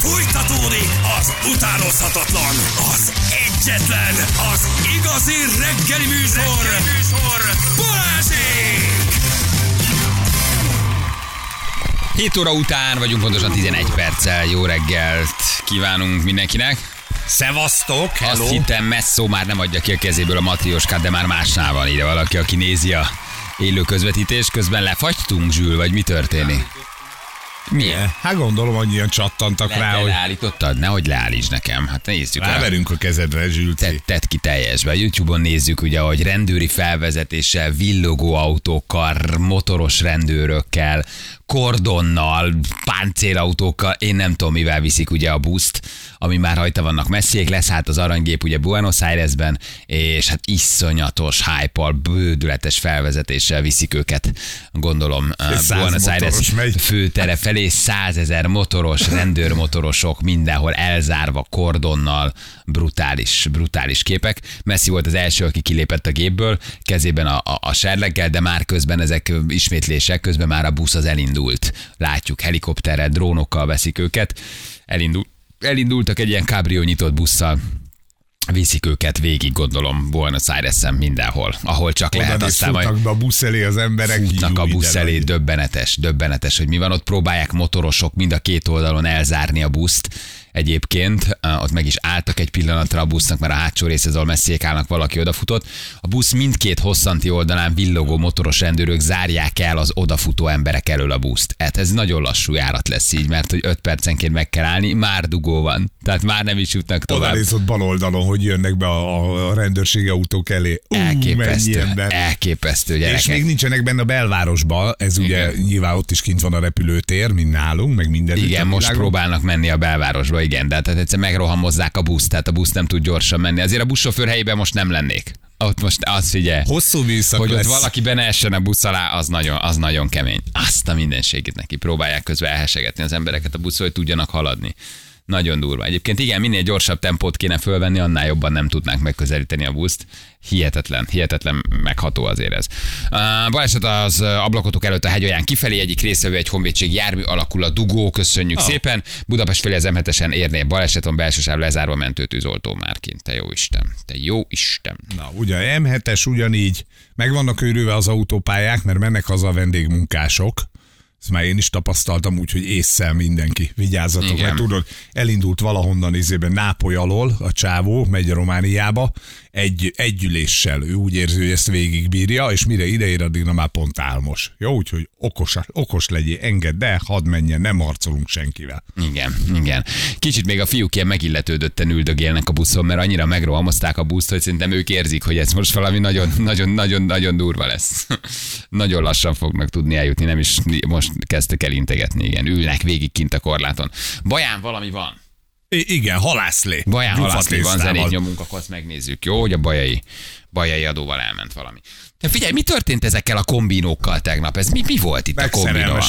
Fújtatódik az utánozhatatlan, az egyetlen, az igazi reggeli műsor, reggeli műsor. Balázsék! 7 óra után vagyunk, pontosan 11 perccel. Jó reggelt kívánunk mindenkinek. Szevasztok, hello. Azt hittem, Messzó már nem adja ki a kezéből a matrioskát, de már másnál van ide valaki, aki nézi a élő közvetítés. Közben lefagytunk, Zsül, vagy mi történik? Milyen? Hát gondolom, annyian csattantak Le, rá, hogy leállítottad? Nehogy leállíts nekem. Hát nézzük. ráverünk a kezedre, Zsülci. Tedd, tedd ki teljesbe. YouTube-on nézzük, ugye, hogy rendőri felvezetéssel, villogó autókkal, motoros rendőrökkel, kordonnal, páncélautókkal, én nem tudom, mivel viszik ugye a buszt, ami már rajta vannak messziék, lesz hát az aranygép ugye Buenos Airesben, és hát iszonyatos hype bődületes felvezetéssel viszik őket, gondolom, száz Buenos Aires főtere felé százezer motoros, rendőrmotorosok mindenhol elzárva kordonnal, brutális, brutális képek. Messi volt az első, aki kilépett a gépből, kezében a, a, a serleggel, de már közben ezek ismétlések, közben már a busz az elindult. Látjuk, helikopterrel, drónokkal veszik őket. Elindul, elindultak egy ilyen kábrió nyitott busszal, viszik őket végig, gondolom, Buenos Aires-en mindenhol, ahol csak Oda lehet. Aztán majd be a busz elé az emberek. futnak a busz elé, döbbenetes, döbbenetes, hogy mi van ott. Próbálják motorosok mind a két oldalon elzárni a buszt. Egyébként ott meg is álltak egy pillanatra a busznak, mert a hátsó része, ahol messzék állnak, valaki odafutott. A busz mindkét hosszanti oldalán villogó motoros rendőrök zárják el az odafutó emberek elől a buszt. Hát ez nagyon lassú járat lesz így, mert hogy 5 percenként meg kell állni, már dugó van. Tehát már nem is jutnak Oda tovább. néz ott bal oldalon, hogy jönnek be a, a rendőrségi autók elé. Ú, Elképesztő, ember. elképesztő gyerekek. És még nincsenek benne a belvárosba, ez ugye Igen. nyilván ott is kint van a repülőtér, mint nálunk, meg minden. Igen, most próbálnak menni a belvárosba, igen, de tehát egyszer megrohamozzák a buszt, tehát a busz nem tud gyorsan menni. Azért a buszsofőr helyében most nem lennék. Ott most azt figyelj, Hosszú műszak hogy ott lesz. valaki be ne essen a busz alá, az nagyon, az nagyon kemény. Azt a mindenségét neki próbálják közben elhesegetni az embereket a buszról, hogy tudjanak haladni. Nagyon durva. Egyébként igen, minél gyorsabb tempót kéne fölvenni, annál jobban nem tudnánk megközelíteni a buszt. Hihetetlen, hihetetlen megható azért ez. Uh, baleset az ablakotok előtt a hegyolyán kifelé, egyik részvevő egy honvédség jármű alakul a dugó, köszönjük oh. szépen. Budapest felé az m érné baleset, van belső sáv lezárva mentőtűzoltó már kint. Te jó Isten, te jó Isten. Na, ugye M7-es ugyanígy, meg vannak őrülve az autópályák, mert mennek haza a vendégmunkások. Ezt már én is tapasztaltam, úgyhogy észszel mindenki. Vigyázzatok, Igen. mert tudod, elindult valahonnan izében Nápoly alól a csávó, megy Romániába, egy, egy üléssel. Ő úgy érzi, hogy ezt végigbírja, és mire ideér, addigra már pont álmos. Jó, úgyhogy okos, okos legyél, engedd el, hadd menjen, nem harcolunk senkivel. Igen, igen. Kicsit még a fiúk ilyen megilletődötten üldögélnek a buszon, mert annyira megrohamozták a buszt, hogy szerintem ők érzik, hogy ez most valami nagyon, nagyon, nagyon, nagyon durva lesz. nagyon lassan fognak tudni eljutni, nem is most kezdtek el integetni, igen. Ülnek végig kint a korláton. Baján valami van. I- igen, halászlé. Baján halászlé van, zenét nyomunk, akkor azt megnézzük. Jó, hogy a bajai, bajai adóval elment valami. De figyelj, mi történt ezekkel a kombinókkal tegnap? Ez mi, mi volt itt a kombinóval?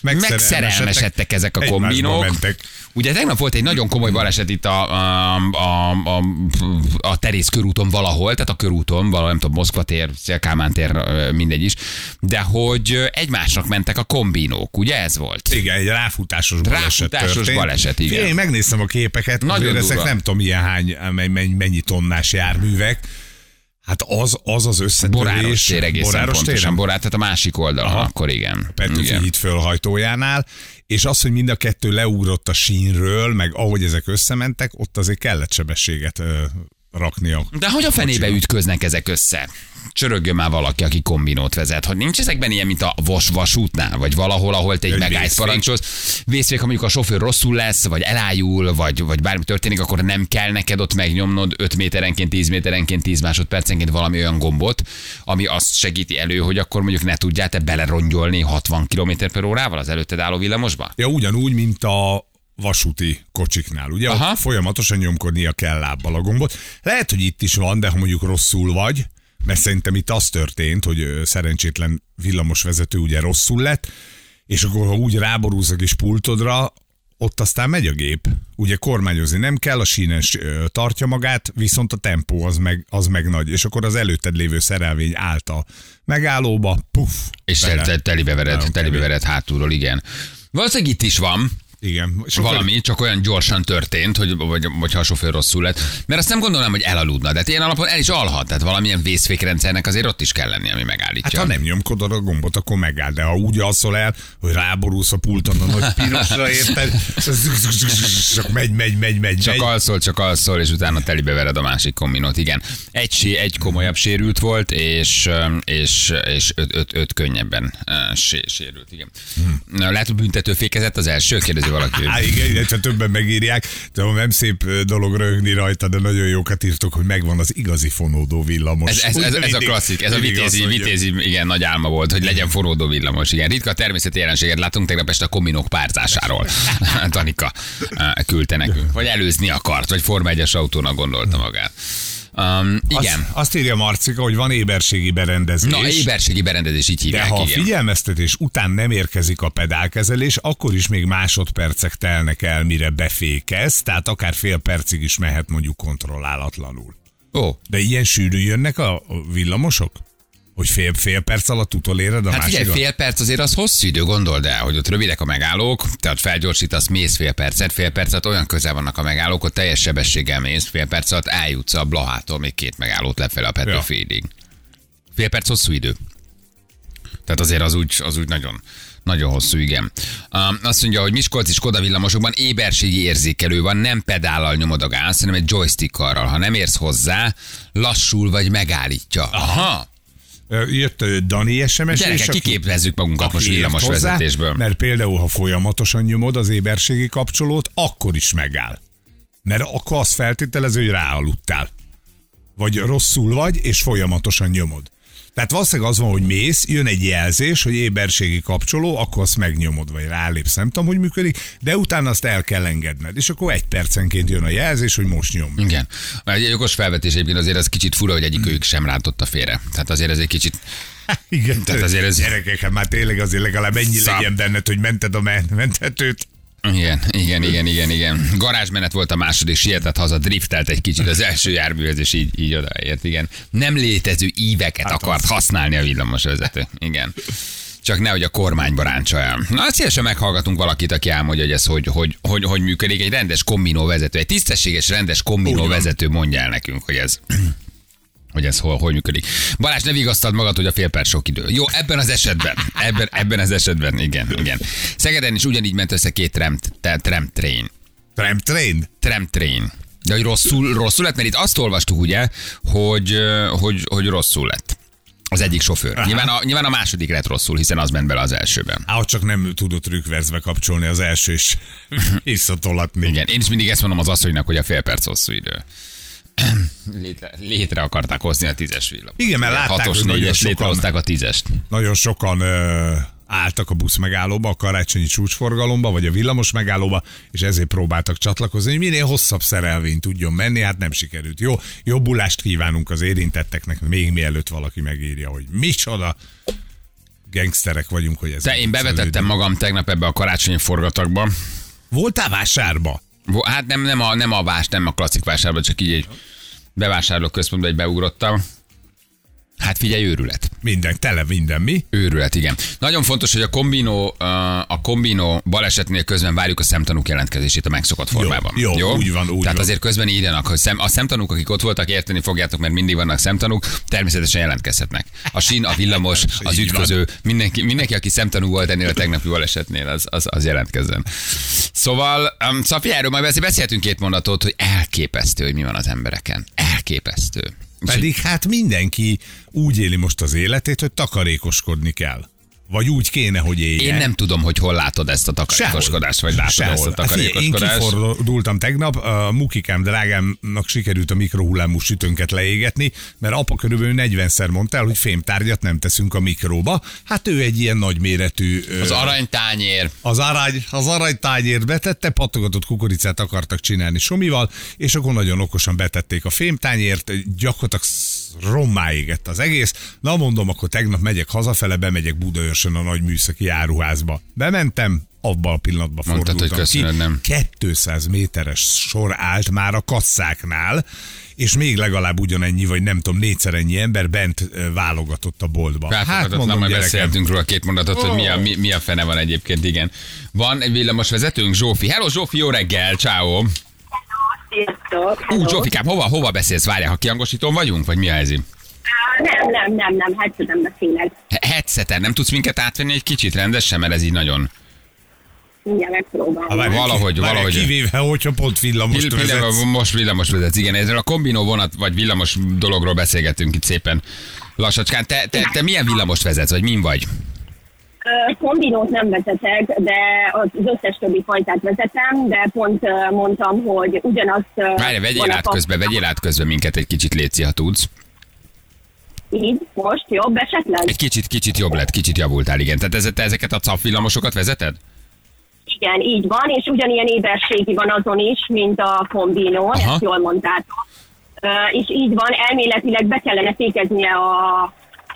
Megszerelmesedtek. Ezek a kombinók. mentek. Ugye tegnap volt egy nagyon komoly baleset itt a, a, a, a, a Terész körúton valahol, tehát a körúton, valahol nem tudom, Moszkva tér, Szélkámán tér, mindegy is, de hogy egymásnak mentek a kombinók, ugye ez volt? Igen, egy ráfutásos baleset Ráfutásos történt. baleset, igen. Én megnéztem a képeket, Nagyon ezek nem tudom milyen hány, mennyi tonnás járművek. Hát az az, az összetörés. Boráros tér egészen Boráros pontosan, téren? Borát, tehát a másik oldalon, Aha. akkor igen. Petőfi híd fölhajtójánál, és az, hogy mind a kettő leugrott a sínről, meg ahogy ezek összementek, ott azért kellett sebességet ö, raknia. De hogy a fenébe ütköznek ezek össze? Csörögjön már valaki, aki kombinót vezet. Hogy nincs ezekben ilyen, mint a vas vasútnál, vagy valahol, ahol te egy Egy megállt parancsolsz. Vészfék, ha mondjuk a sofőr rosszul lesz, vagy elájul, vagy, vagy bármi történik, akkor nem kell neked ott megnyomnod 5 méterenként, 10 méterenként, 10 másodpercenként valami olyan gombot, ami azt segíti elő, hogy akkor mondjuk ne tudjál te belerongyolni 60 km per órával az előtted álló villamosba? Ja, ugyanúgy, mint a vasúti kocsiknál, ugye? Aha. Ott folyamatosan nyomkodnia kell lábbal a gombot. Lehet, hogy itt is van, de ha mondjuk rosszul vagy, mert szerintem itt az történt, hogy szerencsétlen villamosvezető ugye rosszul lett, és akkor ha úgy ráborúz a kis pultodra, ott aztán megy a gép. Ugye kormányozni nem kell, a sínes tartja magát, viszont a tempó az meg, az meg nagy, és akkor az előtted lévő szerelvény állt a megállóba, puff. És telibe vered, telibe vered hátulról, igen. Valószínűleg itt is van, Igen. Sokkal- Valami, csak olyan gyorsan történt, hogy, vagy, vagy ha a sofőr rosszul lett. Mert azt nem gondolom, hogy elaludna. De hát ilyen alapon el is alhat. Tehát valamilyen vészfékrendszernek azért ott is kell lenni, ami Hát megállítja. ha nem nyomkodod a gombot, akkor megáll. De ha úgy alszol el, hogy ráborulsz a pulton a nagy pirosra, érted? Csak megy, megy, megy, megy, Csak alszol, csak alszol, és utána telibe vered a másik kombinót. Igen. Egy, egy komolyabb sérült volt, és, és, és öt, öt, öt könnyebben sérült. Igen. Na, Lehet, hogy büntető fékezett az első? Kérdezi valaki. Á, igen, illetve többen megírják, de nem szép dolog röhögni rajta, de nagyon jókat írtok, hogy megvan az igazi fonódó villamos. Ez, ez, ez, ez a klasszik, ez a vitézi, vitézi, igen, nagy álma volt, hogy legyen forródó villamos. Igen, ritka természeti jelenséget látunk tegnap este a kombinók párzásáról. Tanika küldte nekünk. Vagy előzni akart, vagy Forma 1-es autónak gondolta magát. Um, igen. Azt, azt írja Marcika, hogy van éberségi berendezés. Na, éberségi berendezés így De hívják, ha a igen. figyelmeztetés után nem érkezik a pedálkezelés, akkor is még másodpercek telnek el, mire befékez, tehát akár fél percig is mehet mondjuk kontrollálatlanul. Ó, De ilyen sűrű jönnek a a villamosok? Hogy fél, fél perc alatt utoléred a Hát másikat? figyelj, fél perc azért az hosszú idő, gondold el, hogy ott rövidek a megállók, tehát felgyorsítasz, mész fél percet, fél percet olyan közel vannak a megállók, hogy teljes sebességgel mész, fél perc alatt eljutsz a Blahától még két megállót lefelé a Petőfiig. Fél perc hosszú idő. Tehát azért az úgy, az úgy nagyon, nagyon hosszú, igen. Um, azt mondja, hogy Miskolci Skoda villamosokban éberségi érzékelő van, nem pedállal nyomod a gáz, hanem egy joystickarral. Ha nem érsz hozzá, lassul vagy megállítja. Aha. Jött Dani SMS, Gyerekek, kiképezzük magunkat most villamos hozzá, vezetésből. Mert például, ha folyamatosan nyomod az éberségi kapcsolót, akkor is megáll. Mert akkor azt feltételező, hogy ráaludtál. Vagy rosszul vagy, és folyamatosan nyomod. Tehát valószínűleg az van, hogy mész, jön egy jelzés, hogy éberségi kapcsoló, akkor azt megnyomod, vagy rálépsz, nem tudom, hogy működik, de utána azt el kell engedned. És akkor egy percenként jön a jelzés, hogy most nyom. Igen. Egy jogos felvetés egyébként azért az kicsit fura, hogy egyik ők sem rántotta félre. Tehát azért ez egy kicsit... Igen, Tehát azért ez- Gyerekek, hát már tényleg azért legalább ennyi Szám. legyen benned, hogy mented a men- mentetőt. Igen, igen, igen, igen, igen. Garázsmenet volt a második, sietett haza, driftelt egy kicsit az első járműhez, és így, így odaért, igen. Nem létező íveket Hát akart az. használni a villamos vezető. Igen. Csak nehogy a kormányba ráncsa el. Na, szívesen meghallgatunk valakit, aki elmondja, hogy ez hogy, hogy, hogy, hogy működik. Egy rendes kombinó vezető, egy tisztességes, rendes kombinó vezető mondja el nekünk, hogy ez hogy ez hol, hol működik. Balázs, ne vigasztald magad, hogy a fél perc sok idő. Jó, ebben az esetben, ebben, ebben az esetben, igen, igen. Szegeden is ugyanígy ment össze két tram, tram train. Tram train? Tram train. De hogy rosszul, rosszul lett, mert itt azt olvastuk ugye, hogy, hogy, hogy rosszul lett. Az egyik sofőr. Nyilván a, nyilván a második lett rosszul, hiszen az ment bele az elsőben. Á, csak nem tudott rükverzbe kapcsolni az első is visszatolatni. Igen, én is mindig ezt mondom az asszonynak, hogy a fél perc hosszú idő. Létre, létre akarták hozni a tízes villam. Igen, mert látták, Hatos, hogy négyes, sokan- létrehozták a tízest. Nagyon sokan ö, álltak a busz megállóba, a karácsonyi csúcsforgalomba, vagy a villamos megállóba, és ezért próbáltak csatlakozni, hogy minél hosszabb szerelvény tudjon menni, hát nem sikerült. Jó, jobbulást kívánunk az érintetteknek, még mielőtt valaki megírja, hogy micsoda gangsterek vagyunk, hogy ez. De én bevetettem magam tegnap ebbe a karácsonyi forgatagba. Voltál vásárba? Hát nem, nem, a, nem a vás, nem a klasszik vásárba, csak így egy bevásárló központba egy beugrottam. Hát figyelj, őrület. Minden, tele minden, mi? Őrület, igen. Nagyon fontos, hogy a kombinó, a kombinó balesetnél közben várjuk a szemtanúk jelentkezését a megszokott formában. jó, úgy van, úgy Tehát van. azért közben írjanak, hogy szem, a szemtanúk, akik ott voltak, érteni fogjátok, mert mindig vannak szemtanúk, természetesen jelentkezhetnek. A sín, a villamos, az ütköző, mindenki, mindenki, aki szemtanú volt ennél a tegnapi balesetnél, az, az, az jelentkezzen. Szóval, um, Szafi, erről majd beszél- beszélhetünk két mondatot, hogy elképesztő, hogy mi van az embereken. Elképesztő. Pedig hát mindenki úgy éli most az életét, hogy takarékoskodni kell. Vagy úgy kéne, hogy éljen. Én nem tudom, hogy hol látod ezt a takarékoskodást, vagy látod Sehol. ezt a Hát figyelj, Én takarékoskodást. kifordultam tegnap, a mukikám drágámnak sikerült a mikrohullámú sütőnket leégetni, mert apa körülbelül 40-szer mondta el, hogy fémtárgyat nem teszünk a mikróba. Hát ő egy ilyen nagyméretű... Az aranytányér. az, arany, az aranytányért betette, patogatott kukoricát akartak csinálni Somival, és akkor nagyon okosan betették a fémtányért, gyakorlatilag rommá égett az egész. Na mondom, akkor tegnap megyek hazafele, bemegyek Budaörsön a nagy műszaki áruházba. Bementem, abban a pillanatban Mondtad, fordultam hogy köszönöd, ki. nem? 200 méteres sor állt már a kasszáknál, és még legalább ugyanennyi, vagy nem tudom, négyszer ennyi ember bent válogatott a boltba. Hát mondom, majd beszéltünk róla két mondatot, hogy mi a, mi, mi a fene van egyébként, igen. Van egy villamos vezetőnk, Zsófi. Hello Zsófi, jó reggel, ciao. Sziasztok! Ú. Zsófikám, hova, hova beszélsz? Várjál, ha kiangosítón vagyunk, vagy mi a helyzet? Nem, nem, nem, nem, hát nem beszélek. He- Headseten, nem tudsz minket átvenni egy kicsit rendesen, mert ez így nagyon... Mindjárt Ha megpróbálom. várj, Valahogy, valahogy. Kivéve, hogyha pont villamos Pill- vezetsz. most villamos vezetsz, igen. Ezzel a kombinó vonat vagy villamos dologról beszélgetünk itt szépen lassacskán. Te, te, te milyen villamost vezetsz, vagy min vagy? Kombinót nem vezetek, de az összes többi fajtát vezetem, de pont mondtam, hogy ugyanazt... Várj, vegyél át kap- közbe, vegyél át közbe minket egy kicsit, Léci, ha tudsz. Így, most jobb esetleg? Egy kicsit, kicsit jobb lett, kicsit javultál, igen. Tehát ez, te ezeket a cap villamosokat vezeted? Igen, így van, és ugyanilyen éberségi van azon is, mint a kombinón, Aha. ezt jól mondtátok. És így van, elméletileg be kellene fékeznie a,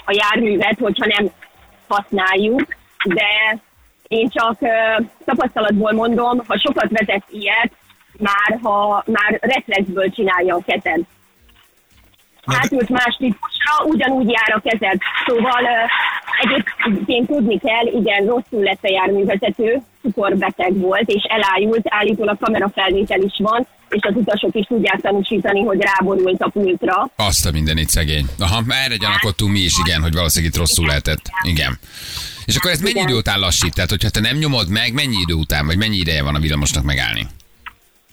a járművet, hogyha nem használjuk, de én csak ö, tapasztalatból mondom, ha sokat vezet ilyet, már, ha, már reflexből csinálja a kezed. Átült más típusra, ugyanúgy jár a kezed. Szóval ö, egyébként tudni kell, igen, rosszul lett a járművezető, cukorbeteg volt, és elájult, állítólag kamerafelvétel is van, és az utasok is tudják tanúsítani, hogy ráborult a pultra. Azt a mindenit szegény. Aha, erre gyanakodtunk mi is, igen, hogy valószínűleg itt rosszul lehetett. Igen. És akkor ez mennyi idő után lassít? Tehát, hogyha te nem nyomod meg, mennyi idő után, vagy mennyi ideje van a villamosnak megállni?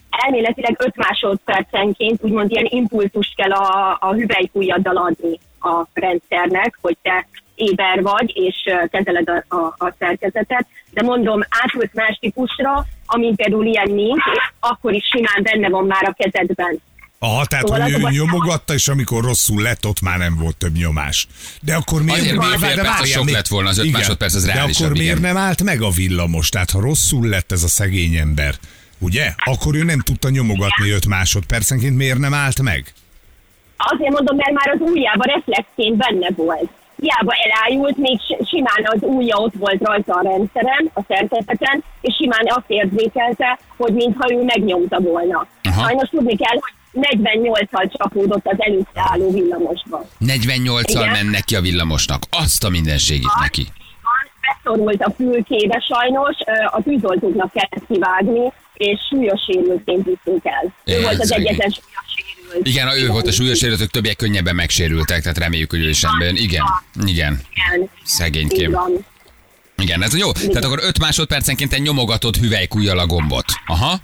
Elméletileg 5 másodpercenként úgymond ilyen impulzust kell a, a hüvelykújjaddal adni a rendszernek, hogy te éber vagy, és kezeled a, a, a szerkezetet. De mondom, átült más típusra, amin például ilyen nincs, akkor is simán benne van már a kezedben. Aha, tehát Szóval hogy ő nyomogatta, és amikor rosszul lett, ott már nem volt több nyomás. De akkor miért, Azért miért- az várjál, sok még- lett volna, az öt igen. másodperc az De akkor miért igen. nem állt meg a villamos? Tehát ha rosszul lett ez a szegény ember, ugye? Akkor ő nem tudta nyomogatni 5 másodpercenként, miért nem állt meg? Azért mondom, mert már az ujjába reflexként benne volt. Hiába elájult, még si- simán az ujja ott volt rajta a rendszeren, a szerkezeten, és simán azt érzékelte, hogy mintha ő megnyomta volna. Aha. Sajnos tudni kell, hogy 48-al csapódott az előtte álló villamosba. 48-al Igen. mennek ki a villamosnak. Azt a mindenségét neki. Beszorult a fülkébe sajnos, a tűzoltóknak kellett kivágni, és súlyos sérültként vitték el. Ő volt az egyetlen súlyos sérült. Igen, ő volt a súlyos sérültök, többiek könnyebben megsérültek, tehát reméljük, hogy ő is rendben. Igen, igen. Igen. Szegénykém. Igen, ez jó. Tehát akkor 5 másodpercenként egy nyomogatott hüvelykújjal a gombot. Aha.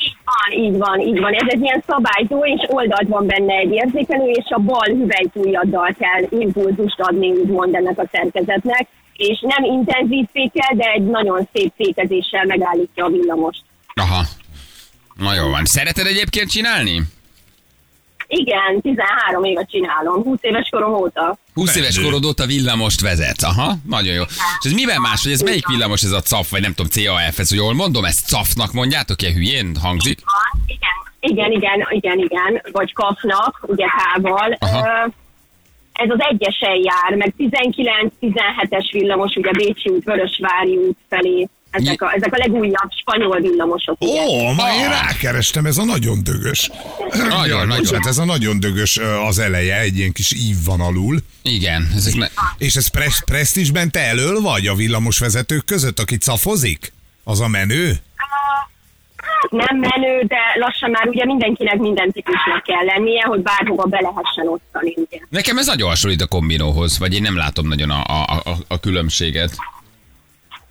Így van, így van, így van. Ez egy ilyen szabályzó, és oldalt van benne egy érzékelő, és a bal hüvelykújjaddal kell impulzust adni, úgymond ennek a szerkezetnek, és nem intenzív fékel, de egy nagyon szép fékezéssel megállítja a villamost. Aha. Na jó van. Szereted egyébként csinálni? Igen, 13 éve csinálom, 20 éves korom óta. 20 éves korod óta villamos vezet. Aha, nagyon jó. És ez miben más, hogy ez melyik villamos ez a CAF, vagy nem tudom, CAF, ez jól mondom, ezt CAF-nak mondjátok, ilyen hülyén hangzik? Igen, igen, igen, igen, igen, vagy kapnak, ugye. Aha. Ö, Ez az egyesen jár, meg 19-17-es villamos, ugye Bécsi út, Vörösvári út felé. Ezek a, ezek a legújabb spanyol villamosok. Ó, ma én rákerestem, ez a nagyon dögös. Nagyon, Jaj, nagyon. bocsánat, ez a nagyon dögös az eleje, egy ilyen kis ív van alul. Igen, ezek ne... És ez pres- presztízsben te elől vagy a villamos vezetők között, aki cafozik? Az a menő? Nem menő, de lassan már ugye mindenkinek minden típusnak kell lennie, hogy bárhova be lehessen osztani. Ugye. Nekem ez nagyon hasonlít a kombinóhoz, vagy én nem látom nagyon a, a, a, a különbséget.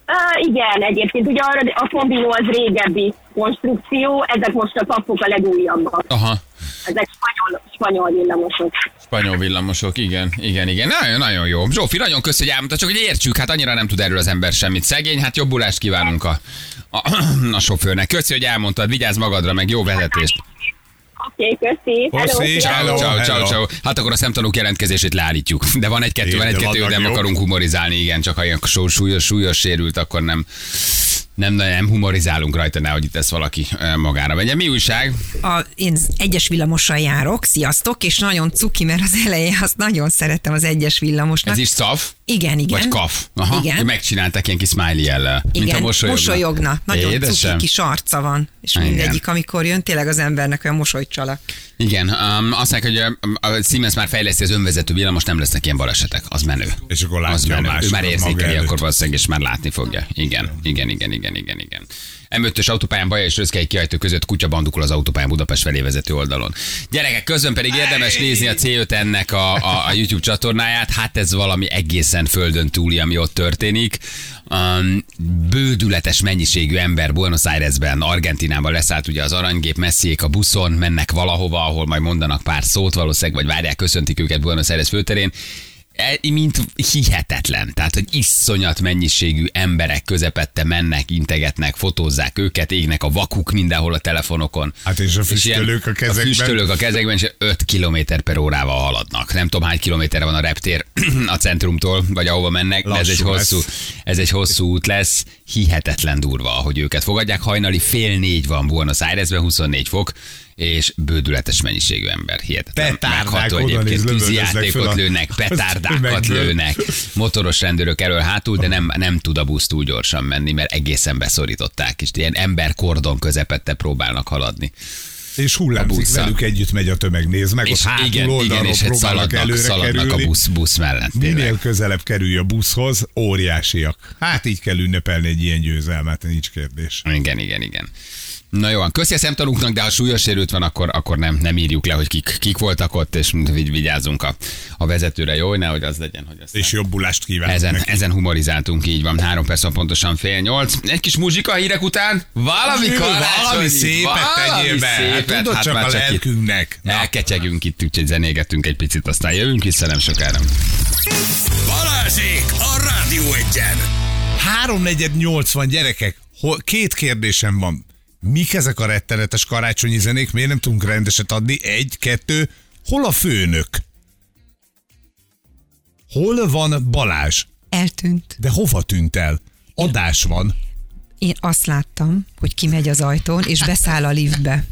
Uh, igen, egyébként ugye arra, a kombinó az régebbi konstrukció, ezek most a kapok a legújabbak. Aha. Ezek spanyol, spanyol villamosok. Spanyol villamosok, igen, igen, igen. Nagyon, nagyon jó. Zsófi, nagyon köszi, hogy elmondta, csak hogy értsük, hát annyira nem tud erről az ember semmit. Szegény, hát jobbulást kívánunk a, a, a sofőrnek. Köszi, hogy elmondtad, vigyázz magadra, meg jó vezetést. Oké, okay, köszi. Puszi, sziasztok. hello. Ciao, ciao, ciao. Hát akkor a szemtanúk jelentkezését leállítjuk. De van egy-kettő, van egy-kettő, nem akarunk humorizálni, igen, csak ha ilyen súlyos, súlyos sérült, akkor nem, Nem, nem humorizálunk rajta, nehogy itt ezt valaki magára vegye. Mi újság? A, én egyes villamossal járok, sziasztok, és nagyon cuki, mert az elején azt nagyon szerettem az egyes villamosnak. Ez is szaf? Igen, igen. Vagy kaf? Aha. Igen. Megcsinálták ilyen kis smiley jellel. Mint Igen, a mosolyogna. mosolyogna. Nagyon Édesem. cuki kis arca van. És Igen. mindegyik, amikor jön, tényleg az embernek olyan mosolycsalak. Igen, um, azt mondják, hogy a, a Siemens már fejleszti az önvezető villamos, nem lesznek ilyen balesetek. Az menő. És akkor látja az a menő. Ő már érzékeli, akkor valószínűleg, és már látni fogja. Igen, igen, igen, igen, igen, igen. M5-ös autópályán Baja és Röszkei kiajtó között kutya bandukol az autópályán Budapest felé vezető oldalon. Gyerekek, közben pedig érdemes nézni a C5 ennek a, a, a YouTube csatornáját. Hát ez valami egészen földön túli, ami ott történik. Um, bődületes mennyiségű ember Buenos Airesben, Argentinában leszállt ugye az aranygép, messziék a buszon, mennek valahova, ahol majd mondanak pár szót valószínűleg, vagy várják, köszöntik őket Buenos Aires főterén. E, mint hihetetlen. Tehát, hogy iszonyat mennyiségű emberek közepette mennek, integetnek, fotózzák őket, égnek a vakuk mindenhol a telefonokon. Hát és a füstölők a kezekben. A füstölők a kezekben, és 5 km per órával haladnak. Nem tudom, hány kilométerre van a reptér a centrumtól, vagy ahova mennek, de ez egy, Lassú hosszú, lesz. ez egy hosszú út lesz. Hihetetlen durva, hogy őket fogadják. Hajnali fél négy van Buenos Airesben, 24 fok, és bődületes mennyiségű ember. Hihetetlen. Petárdák oda néz, Tűzijátékot a- lőnek, petárdákat lőnek, motoros rendőrök elől hátul, de nem, nem tud a busz túl gyorsan menni, mert egészen beszorították, és ilyen emberkordon közepette próbálnak haladni. És hullámzik velük együtt megy a tömeg, néz meg, ott És hátul igen, igen, és hát próbálnak szaladnak, előre szaladnak a kerülni. busz, busz mellett. tényleg. Minél közelebb kerülj a buszhoz, óriásiak. Hát így kell ünnepelni egy ilyen győzelmet, nincs kérdés. Igen, igen, igen. Na jó, van. köszi a szemtanúknak, de ha súlyos sérült van, akkor, akkor nem, nem írjuk le, hogy kik, kik voltak ott, és vigy- vigyázzunk a, a vezetőre, jó? hogy Nehogy az legyen, hogy aztán... És jobbulást kívánok Ezen, neki. ezen humorizáltunk, így van. Három perc van pontosan fél nyolc. Egy kis muzsika hírek után. Valami karácsonyi, Valami szépet tegyél be. Hát szépet. tudod, csak már a itt lelkünknek. Na. Elkecsegünk itt, úgyhogy zenégetünk egy picit, aztán jövünk vissza nem sokára. Balázsék a Rádió Egyen! 3.480 gyerekek, hol, két kérdésem van. Mik ezek a rettenetes karácsonyi zenék? Miért nem tudunk rendeset adni? Egy, kettő. Hol a főnök? Hol van Balázs? Eltűnt. De hova tűnt el? Adás van. Én azt láttam, hogy kimegy az ajtón, és beszáll a liftbe.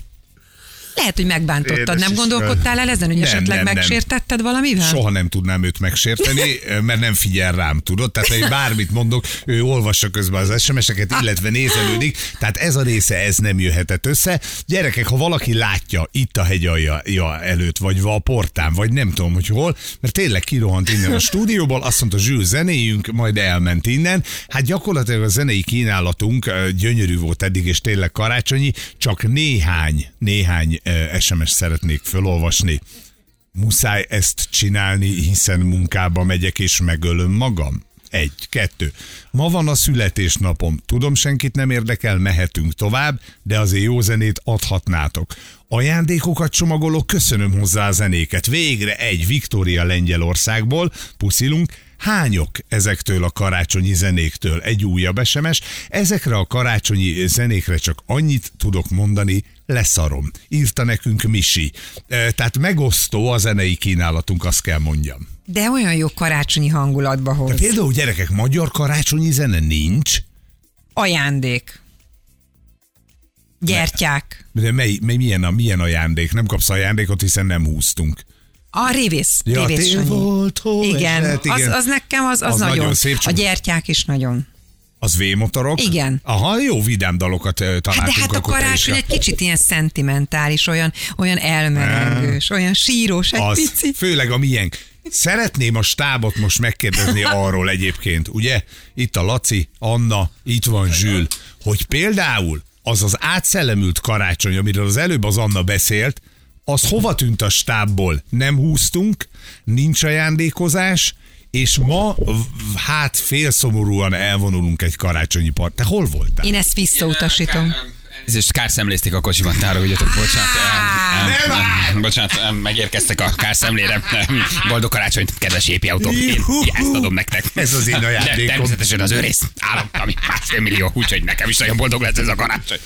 Lehet, hogy megbántottad. Édes nem Isten. gondolkodtál el ezen, hogy Nem, esetleg nem, nem. megsértetted valamivel? Soha nem tudnám őt megsérteni, mert nem figyel rám, tudod? Tehát, ha én bármit mondok, ő olvassa közben az SMS-eket, illetve nézelődik. Tehát ez a része, ez nem jöhetett össze. Gyerekek, ha valaki látja itt a hegyalja ja, előtt, vagy a portán, vagy nem tudom, hogy hol, mert tényleg kirohant innen a stúdióból, azt mondta, Zsül, zenéjünk, majd elment innen. Hát gyakorlatilag a zenei kínálatunk gyönyörű volt eddig, és tényleg karácsonyi, csak néhány, néhány SMS szeretnék felolvasni muszáj ezt csinálni, hiszen munkába megyek és megölöm magam? Egy, kettő. Ma van a születésnapom. Tudom, senkit nem érdekel, mehetünk tovább, de azért jó zenét adhatnátok. Ajándékokat csomagolok, köszönöm hozzá a zenéket. Végre egy Viktória Lengyelországból, puszilunk, Hányok ezektől a karácsonyi zenéktől? Egy újabb SMS. Ezekre a karácsonyi zenékre csak annyit tudok mondani, leszarom. Írta nekünk Misi. Tehát megosztó a zenei kínálatunk, azt kell mondjam. De olyan jó karácsonyi hangulatba hoz. De például gyerekek, magyar karácsonyi zene nincs, Ajándék. Gyertyák. de mely, mely, milyen, a, milyen ajándék? Nem kapsz ajándékot, hiszen nem húztunk. A révész. Ja, révész tél volt, hó, igen, esett, Az, igen. az nekem az, az, Az nagyon. nagyon szép a gyertyák is nagyon. Az V-motorok? Igen. Aha, jó vidám dalokat Hát találtunk de hát a karácsony egy kicsit ilyen szentimentális, olyan, olyan elmerengős, olyan sírós egy Az, picit. főleg a miénk. Szeretném a stábot most megkérdezni arról egyébként, ugye? Itt a Laci, Anna, itt van Zsül, hogy például az az átszellemült karácsony, amiről az előbb az Anna beszélt, az hova tűnt a stábból? Nem húztunk, nincs ajándékozás, és ma, hát félszomorúan elvonulunk egy karácsonyi part. Te hol voltál? Én ezt visszautasítom. És kárszemlézték a kocsiban, tára, hogy bocsánat. em, em, Nem em, Bocsánát, em, megérkeztek a kárszemlére. Em, Boldog karácsonyt, kedves épi autó. Én ezt adom nektek. Ez az én De ajándékom. természetesen az őrész állam, ami másfél millió, úgyhogy nekem is nagyon boldog lesz ez a karácsony.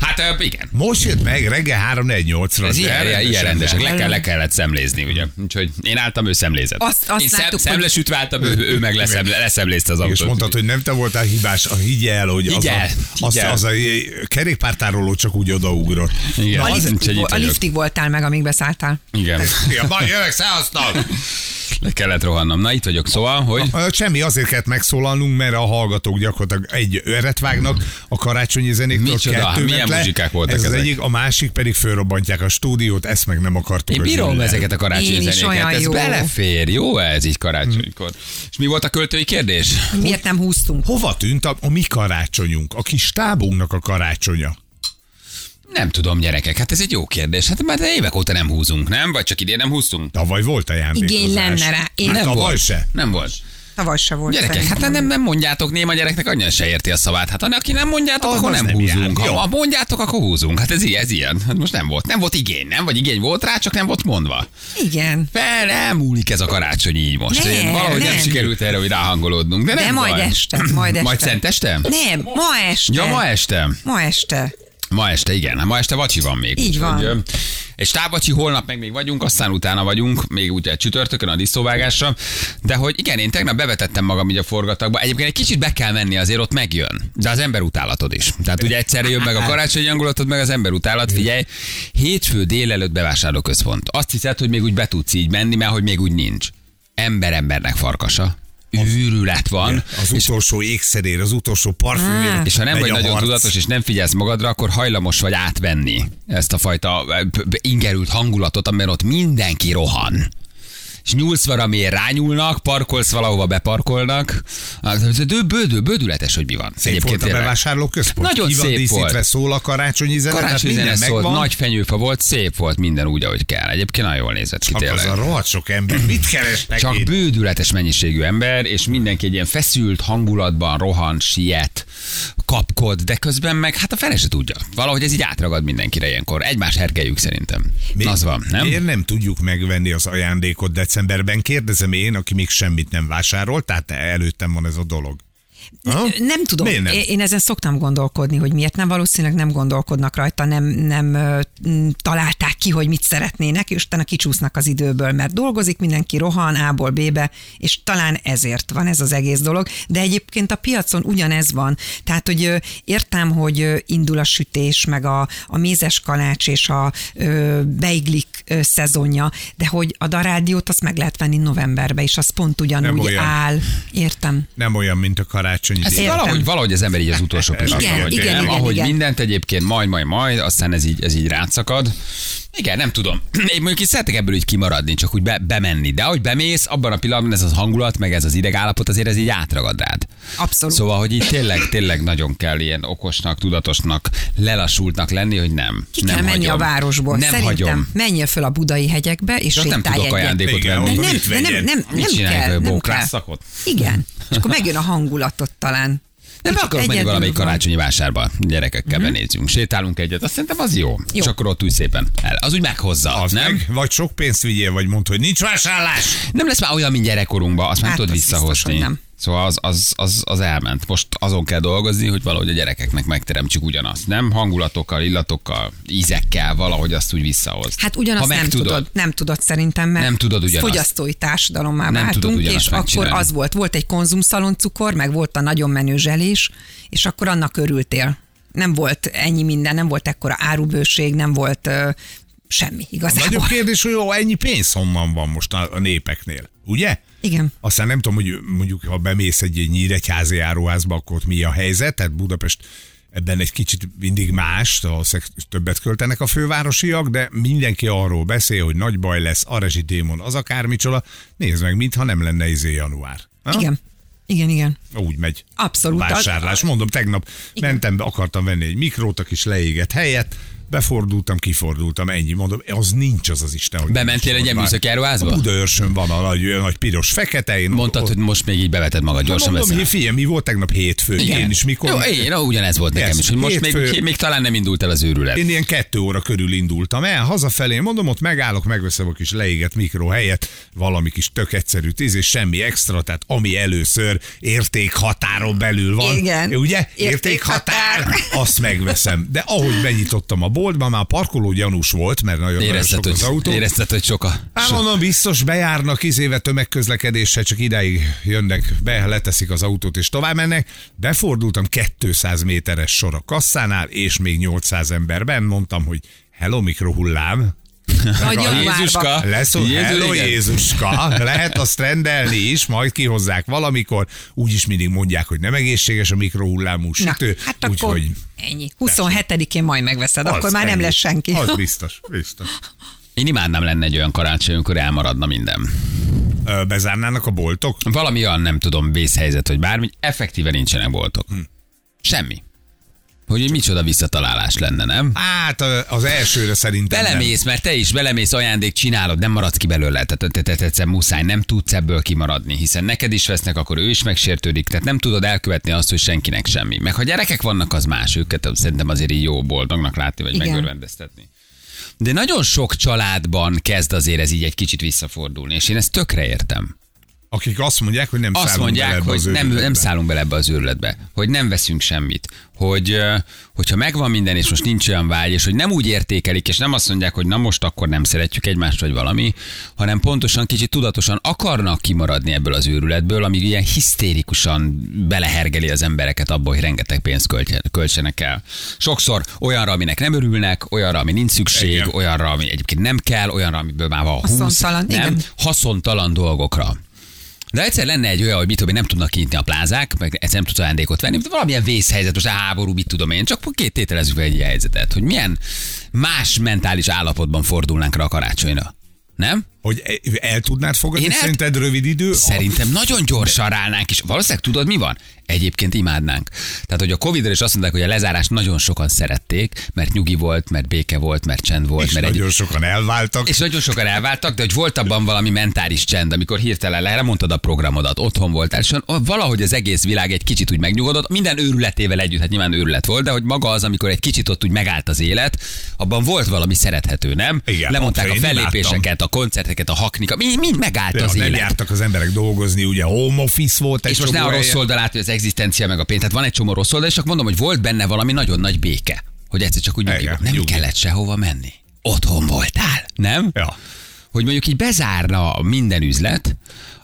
Hát igen. Most jött meg reggel 3 4 8 ra Ez ilyen, ilyen, ilyen rendesek, le, kell, le kellett szemlézni, ugye. Úgyhogy én álltam, ő szemlézett. Azt- azt én szem, szemlesütve álltam, ő, ő meg leszemle, leszemlézte az autót. És mondtad, hogy nem te voltál hibás, a higgyel, hogy az, Higgyel, a, az, higgyel. az, a kerékpártároló csak úgy odaugrott. Igen, A, liftig, a liftig voltál meg, amíg beszálltál. Igen, Igen, majd jövök, szehasztal! le kellett rohannom. Na itt vagyok, szóval, hogy... Ö, Semmi, azért kellett megszólalnunk, mert a hallgatók gyakorlatilag egy öret vágnak a karácsonyi zenéktől, Micsoda, hát milyen le. muzsikák voltak Ez az ezek? egyik, a másik pedig fölrobbantják a stúdiót, ezt meg nem akartuk. Én bírom le. ezeket a karácsonyi Én zenéket, ez jó. belefér, jó ez így karácsonykor. És mi volt a költői kérdés? Miért nem húztunk? Hova tűnt a, a mi karácsonyunk, a kis tábunknak a karácsonya? Nem tudom, gyerekek, hát ez egy jó kérdés. Hát már évek óta nem húzunk, nem? Vagy csak idén nem húztunk? Tavaly volt ajándékozás. Igény lenne rá. Én Hát nem tavaly volt. se. Nem volt. Tavaly se volt. Gyerekek, szerintem. hát nem, nem mondjátok, néma gyereknek annyian se érti a szavát. Hát aki nem mondjátok, Az akkor az nem, nem húzunk. jár. Jó. Ha mondjátok, akkor húzunk. Hát ez, ilyen- ez ilyen. Hát most nem volt. Nem volt igény, nem? Vagy igény volt rá, csak nem volt mondva. Igen. Fel nem múlik ez a karácsony így most. Nem, Én valahogy nem. nem. sikerült erre, hogy ráhangolódnunk. De, De nem majd baj. este, majd este. Majd szent este? Nem, ma este. Ja, ma este. Ma este. Ma este, igen. Ma este vacsi van még. Így úgyhogy, van. ö, Egy tábvacsi, holnap meg még vagyunk, aztán utána vagyunk, még ugye csütörtökön a disztóvágásra. De hogy igen, én tegnap bevetettem magam így a forgatagba. Egyébként egy kicsit be kell menni, azért ott megjön. De az ember utálatod is. Tehát ugye egyszerre jön meg a karácsonyi hangulatod, meg az ember utálat. Figyelj, hétfő délelőtt bevásárlóközpont. Azt hiszed, hogy még úgy be tudsz így menni, mert hogy még úgy nincs. Ember embernek farkasa. Őrület van. Az utolsó ékszerér, az utolsó parfümér. És ha nem vagy nagyon harc. tudatos, és nem figyelsz magadra, akkor hajlamos vagy átvenni ezt a fajta eh, ingerült hangulatot, amiben ott mindenki rohan. És nyúlsz valamiért rányúlnak, parkolsz valahova, beparkolnak. Az- az Bő, bődő, bődületes, hogy mi van. Szép volt a bevásárló központ. Nagyon Ki szép volt. szól a karácsonyi zene, Karácsonyi zene szólt, megvan. nagy fenyőfa volt, szép volt, minden úgy, ahogy kell. Egyébként nagyon jól nézett ki Csak az tényleg. a rohadt sok ember. Mit keresnek Csak itt? bődületes mennyiségű ember, és mindenki egy ilyen feszült hangulatban rohan, siet, kapkod, de közben meg hát a fele se tudja. Valahogy ez így átragad mindenkire ilyenkor. Egymás hergeljük szerintem. Mi- Az van, nem? Miért nem tudjuk megvenni az ajándékot decemberben? Kérdezem én, aki még semmit nem vásárolt, tehát előttem van ez a dolog. Aha. Nem tudom. Miért nem? Én- ezen szoktam gondolkodni, hogy miért nem. Valószínűleg nem gondolkodnak rajta, nem, nem találták ki, hogy mit szeretnének, és utána kicsúsznak az időből, mert dolgozik, mindenki rohan A-ból B-be, és talán ezért van ez az egész dolog. De egyébként a piacon ugyanez van. Tehát, hogy értem, hogy indul a sütés, meg a, a mézes kalács és a beiglik szezonja, de hogy a darádiót azt meg lehet venni novemberbe, és az pont ugyanúgy áll. Értem. Nem olyan, mint a karácsonyi Ez díj. Értem. valahogy, valahogy az ember így az utolsó pillanatban Igen, vagy, igen, nem? igen, Ahogy igen. mindent egyébként majd, majd, majd, aztán ez így, ez így rátszakad. Igen, nem tudom. Én mondjuk így szeretek ebből így kimaradni, csak úgy be, bemenni. De ahogy bemész, abban a pillanatban ez az hangulat, meg ez az idegállapot, azért ez így átragad rád. Abszolút. Szóval, hogy így tényleg, tényleg nagyon kell ilyen okosnak, tudatosnak, lelassultnak lenni, hogy nem. Ki nem kell menni hagyom. a városból. Nem Szerintem hagyom. menjél föl a budai hegyekbe, és Csak nem tudok egyet. ajándékot Igen, venni. Nem, nem, nem, nem, nem csinálják, kell, nem kell. Igen. És akkor megjön a hangulatot talán. Nem Kicsit akarok menni valamelyik van. karácsonyi vásárba, gyerekekkel mm-hmm. benézzünk, sétálunk egyet, azt szerintem az jó. jó. És akkor ott ülj szépen el. Az úgy meghozza, Az nem? meg, vagy sok pénzt vigyél, vagy mondd, hogy nincs vásárlás. Nem lesz már olyan, mint gyerekkorunkban, azt már Hát, nem tudod az biztos, visszahozni. hogy nem. Szóval az, az, az, az elment. Most azon kell dolgozni, hogy valahogy a gyerekeknek megteremtsük ugyanazt. Nem hangulatokkal, illatokkal, ízekkel, valahogy azt úgy visszahoz. Hát ugyanazt ha nem tudod. Nem tudod szerintem, mert Nem tudod ugyanazt. fogyasztói társadalommá Nem váltunk, ugyanazt és akkor az volt. Volt egy konzumszalon cukor, meg volt a nagyon menő zselés, és akkor annak örültél. Nem volt ennyi minden, nem volt ekkora árubőség, nem volt ö, semmi A igazából. nagyobb kérdés, hogy jó, ennyi pénz honnan van most a, a népeknél, ugye? Igen. Aztán nem tudom, hogy mondjuk, ha bemész egy, egy nyíregyházi áruházba, akkor ott mi a helyzet, tehát Budapest ebben egy kicsit mindig más, többet költenek a fővárosiak, de mindenki arról beszél, hogy nagy baj lesz, a rezsidémon, az akármicsoda. Nézd meg, mintha nem lenne izé január. Ha? Igen. Igen, igen. Úgy megy. Abszolút. A vásárlás. Mondom, tegnap mentem be, akartam venni egy mikrót, a kis leégett helyet, befordultam, kifordultam, ennyi, mondom, az nincs az az Isten, hogy Bementél egy ilyen Már- műszaki áruházba? A Budaörsön van a nagy, nagy piros fekete. Én Mondtad, hogy most még így beveted magad, gyorsan mondom, veszel. hogy figyelj, mi volt tegnap hétfő? Én is mikor? Jó, én, ugyanez volt nekem is, hogy most még, hétfő- még talán nem indult el az őrület. Én ilyen kettő óra körül indultam el, hazafelé, mondom, ott megállok, megveszem a kis leégett mikro helyet, valami kis tök egyszerű tíz, és semmi extra, tehát ami először értékhatáron belül van. Igen. Ugye? Értékhatár. Azt megveszem. De ahogy benyitottam a boltba, már parkoló gyanús volt, mert nagyon, nagyon Érezted, sok az hogy, autó. érezted, hogy sok a... Hát mondom, biztos bejárnak izéve tömegközlekedéssel, csak ideig jönnek be, leteszik az autót és tovább mennek. Befordultam 200 méteres sor a kasszánál, és még 800 emberben. Mondtam, hogy hello mikrohullám, Nagyon Jézuska. lesz, Jézus. Jézuska, lehet azt rendelni is, majd kihozzák valamikor. Úgyis mindig mondják, hogy nem egészséges a mikrohullámú Na, sütő, hát akkor úgyhogy ennyi. 27-én majd megveszed, az akkor már nem ennyi. lesz senki. Az biztos, biztos. Én imádnám lenne egy olyan karácsony, amikor elmaradna minden. Ö, Bezárnának a boltok? Valami olyan, nem tudom, vészhelyzet, vagy bármi, effektíve nincsenek boltok. Hm. Semmi. Hogy egy micsoda visszatalálás lenne, nem? Hát az elsőre szerintem nem. Belemész, mert te is belemész, ajándék csinálod, nem maradsz ki belőle, tehát te, te, te, egyszer muszáj, nem tudsz ebből kimaradni, hiszen neked is vesznek, akkor ő is megsértődik, tehát nem tudod elkövetni azt, hogy senkinek semmi. Meg ha gyerekek vannak, az más, őket szerintem azért így jó boldognak látni, vagy Igen. megörvendeztetni. De nagyon sok családban kezd azért ez így egy kicsit visszafordulni, és én ezt tökre értem. Akik azt mondják, hogy nem Azt szállunk bele mondják, ebbe hogy az nem, nem szállunk bele ebbe az őrületbe, hogy nem veszünk semmit, hogy hogyha megvan minden, és most nincs olyan vágy, és hogy nem úgy értékelik, és nem azt mondják, hogy na most akkor nem szeretjük egymást, vagy valami, hanem pontosan kicsit tudatosan akarnak kimaradni ebből az őrületből, ami ilyen hisztérikusan belehergeli az embereket abba, hogy rengeteg pénzt költsenek el. Sokszor olyanra, aminek nem örülnek, olyanra, ami nincs szükség, Igen. olyanra, ami egyébként nem kell, olyanra, amiből már van 20, Haszontalan, nem? igen. haszontalan dolgokra. De egyszer lenne egy olyan, hogy mit tudom nem tudnak kinyitni a plázák, meg egyszer nem tudsz ajándékot venni, de valamilyen vészhelyzet, most a háború, mit tudom én, csak két tételezzük fel egy ilyen helyzetet, hogy milyen más mentális állapotban fordulnánk rá a karácsonyra. Nem? Hogy e- el tudnád fogadni Én el- szerinted rövid idő? Szerintem nagyon gyorsan ráálnánk, és valószínűleg tudod, mi van? Egyébként imádnánk. Tehát, hogy a Covid-ra is azt mondták, hogy a lezárást nagyon sokan szerették, mert nyugi volt, mert béke volt, mert csend volt, és mert egy, nagyon sokan elváltak. és nagyon sokan elváltak, de hogy volt abban valami mentális csend, amikor hirtelen le- lemondtad a programodat, otthon voltál, és valahogy az egész világ egy kicsit úgy megnyugodott, minden őrületével együtt, hát nyilván őrület volt, de hogy maga az, amikor egy kicsit ott úgy megállt az élet, abban volt valami szerethető, nem? Igen, Lemondták a fellépéseket, a koncerteket, a haknikat, mind, mind megállt Ja, az nem élet. jártak az emberek dolgozni, ugye home office volt És most ne a rossz oldalát, hogy az egzisztencia meg a pénz. Tehát van egy csomó rossz oldal, és csak mondom, hogy volt benne valami nagyon nagy béke. Hogy egyszer csak úgy nyugi Igen. Nem nyugi. kellett sehova menni. Otthon voltál, nem? Ja. Hogy mondjuk így bezárna minden üzlet,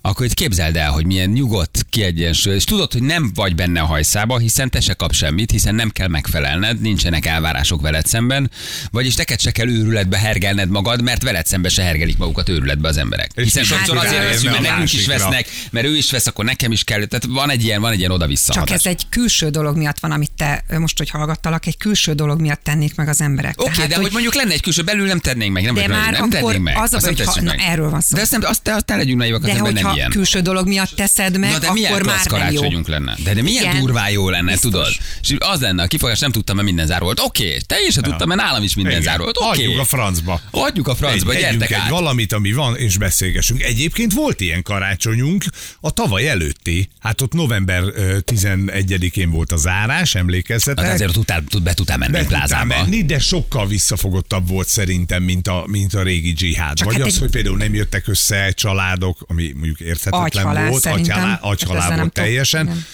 akkor itt képzeld el, hogy milyen nyugodt, kiegyensúlyozott, és tudod, hogy nem vagy benne a hajszába, hiszen te se kap semmit, hiszen nem kell megfelelned, nincsenek elvárások veled szemben, vagyis neked se kell őrületbe hergelned magad, mert veled szembe se hergelik magukat őrületbe az emberek. És Hiszen sokszor azért veszünk, mert nekünk is vesznek, mert ő is vesz, akkor nekem is kell. Tehát van egy ilyen, van egy ilyen oda-vissza Csak hatás. ez egy külső dolog miatt van, amit te most, hogy hallgattalak, egy külső dolog miatt tennék meg az emberek. Oké, okay, de hogy mondjuk lenne egy külső, belül nem tennénk meg, nem, De vagy már nem akkor tennénk meg. az a azt nem hogy tesszük ha- meg. na, erről van szó. De azt nem, azt, azt ne legyünk naivak, az ember nem hogyha ilyen. külső dolog miatt teszed meg, Na de milyen akkor már nem jó. karácsonyunk lenne. De, de milyen Igen. durván jó lenne, Biztos. tudod? És az lenne, a kifogás nem tudtam, mert minden záró volt. Oké, te is se tudtam, mert nálam is minden Igen. volt. Oké. Adjuk a francba. Adjuk a francba, egy, gyertek egy át. valamit, ami van, és beszélgessünk. Egyébként volt ilyen karácsonyunk a tavaly előtti. Hát ott november ö, 11-én volt a zárás, emlékezzetek. Hát azért tudtál, tud, be tudtál menni Be plázába. menni, de sokkal visszafogottabb volt szerintem, mint a, mint a régi dzsihád. Csak Vagy hát az, egy- hogy például nem jöttek össze családok, ami mondjuk érthetetlen Agyhalál volt, agyhalál, Hát agyhalál ezzel volt nem teljesen.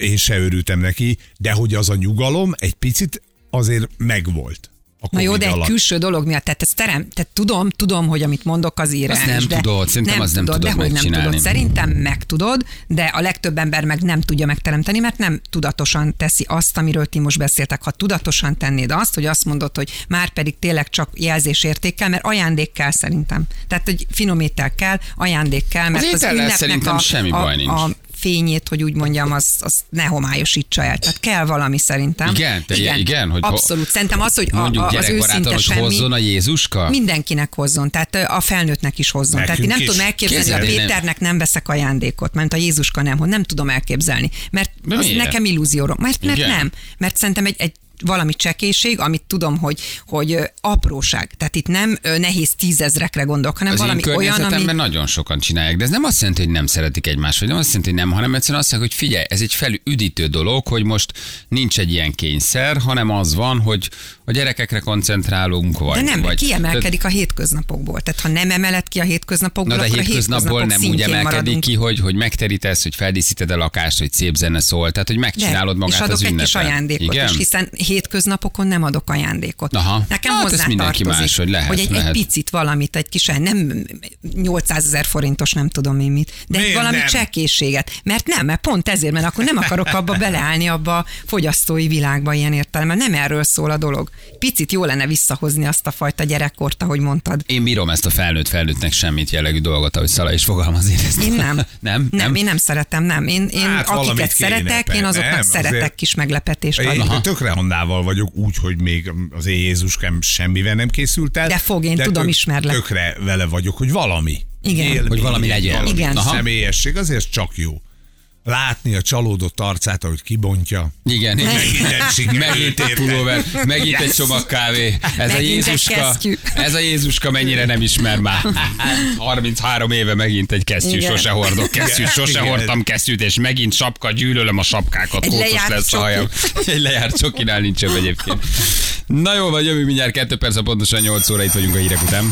Én se örültem neki, de hogy az a nyugalom egy picit azért megvolt. Na jó, de egy alatt. külső dolog miatt, tehát ezt terem, tehát tudom, tudom, hogy amit mondok, az írás. Azt nem de tudod, szerintem nem azt nem tudod, tudod dehogy nem tudod. Szerintem meg tudod, de a legtöbb ember meg nem tudja megteremteni, mert nem tudatosan teszi azt, amiről ti most beszéltek. Ha tudatosan tennéd azt, hogy azt mondod, hogy már pedig tényleg csak jelzésértékkel, mert ajándék kell szerintem. Tehát egy finom étel kell, ajándék kell, mert az, étellel ünnepnek szerintem a, semmi a, baj nincs. a fényét, hogy úgy mondjam, az, az ne homályosítsa el. Tehát kell valami szerintem. Igen, te- igen, hogy ho- Abszolút. Szerintem az, hogy a, Mondjuk a, az gyerekbarátan, őszinte hogy semmi, hozzon a Jézuska? Mindenkinek hozzon, tehát a felnőttnek is hozzon. Nekünk tehát én nem is. tudom elképzelni, hogy a én nem- Péternek nem veszek ajándékot, mert a Jézuska nem, hogy nem tudom elképzelni. Mert az nekem illúzió. Mert, mert Igen? nem. Mert szerintem egy, egy valami csekéség, amit tudom, hogy, hogy apróság. Tehát itt nem nehéz tízezrekre gondolok, hanem Az én valami olyan, környezetemben ami... nagyon sokan csinálják, de ez nem azt jelenti, hogy nem szeretik egymást, vagy nem azt jelenti, hogy nem, hanem egyszerűen azt mondják, hogy figyelj, ez egy felüdítő dolog, hogy most nincs egy ilyen kényszer, hanem az van, hogy a gyerekekre koncentrálunk, vagy... De nem, vagy, kiemelkedik a hétköznapokból. Tehát ha nem emeled ki a hétköznapokból, Na de akkor a hétköznapból hétköznapok nem úgy emelkedik maradunk. ki, hogy, hogy megterítesz, hogy feldíszíted a lakást, hogy szép zene szól, tehát hogy megcsinálod De, magát és adok az egy ünnepen. kis ajándékot Igen? is, hiszen hétköznapokon nem adok ajándékot. Aha. Nekem Hát ez hozzá mindenki más, hogy lehet, hogy egy, lehet. egy picit valamit, egy kis, nem 800 ezer forintos, nem tudom én mit, de egy Miért valami nem? csekkészséget. Mert nem, mert pont ezért, mert akkor nem akarok abba beleállni abba a fogyasztói világba ilyen értelemben. Nem erről szól a dolog. Picit jó lenne visszahozni azt a fajta gyerekkort, ahogy mondtad. Én bírom ezt a felnőtt felnőttnek semmit jellegű dolgot, ahogy Szala is fogalmaz én ezt. Én nem. nem? Nem, én nem szeretem, nem. Én, én Hát akiket kéne, szeretek, én nem, azoknak azért- szeretek kis meglepetést Én adni. tökre Hannával vagyok úgy, hogy még az én Jézuskám semmivel nem készült el. De fog, én tudom, ismerlek. Tökre vele vagyok, hogy valami. Igen. Élmény, Hogy valami legyen. Valami Igen. Aha. Személyesség, azért csak jó. Látni a csalódott arcát, ahogy kibontja. Igen, igen. Megint egy Megint egy pulóver, megint egy Yes. csomag kávé. Ez a Megint egy Jézuska, ez a Jézuska mennyire nem ismer már. 33 éve megint egy kesztyű, Igen. sose hordok kesztyűt, sose Igen. hordtam kesztyűt, és megint sapka, gyűlölöm a sapkákat, Egy kócos lesz a hajam. Egy lejárt csokinál nincs jobb egyébként. Na jó, vagy jövő mindjárt 2 perc, a pontosan 8 óra itt vagyunk a hírek után.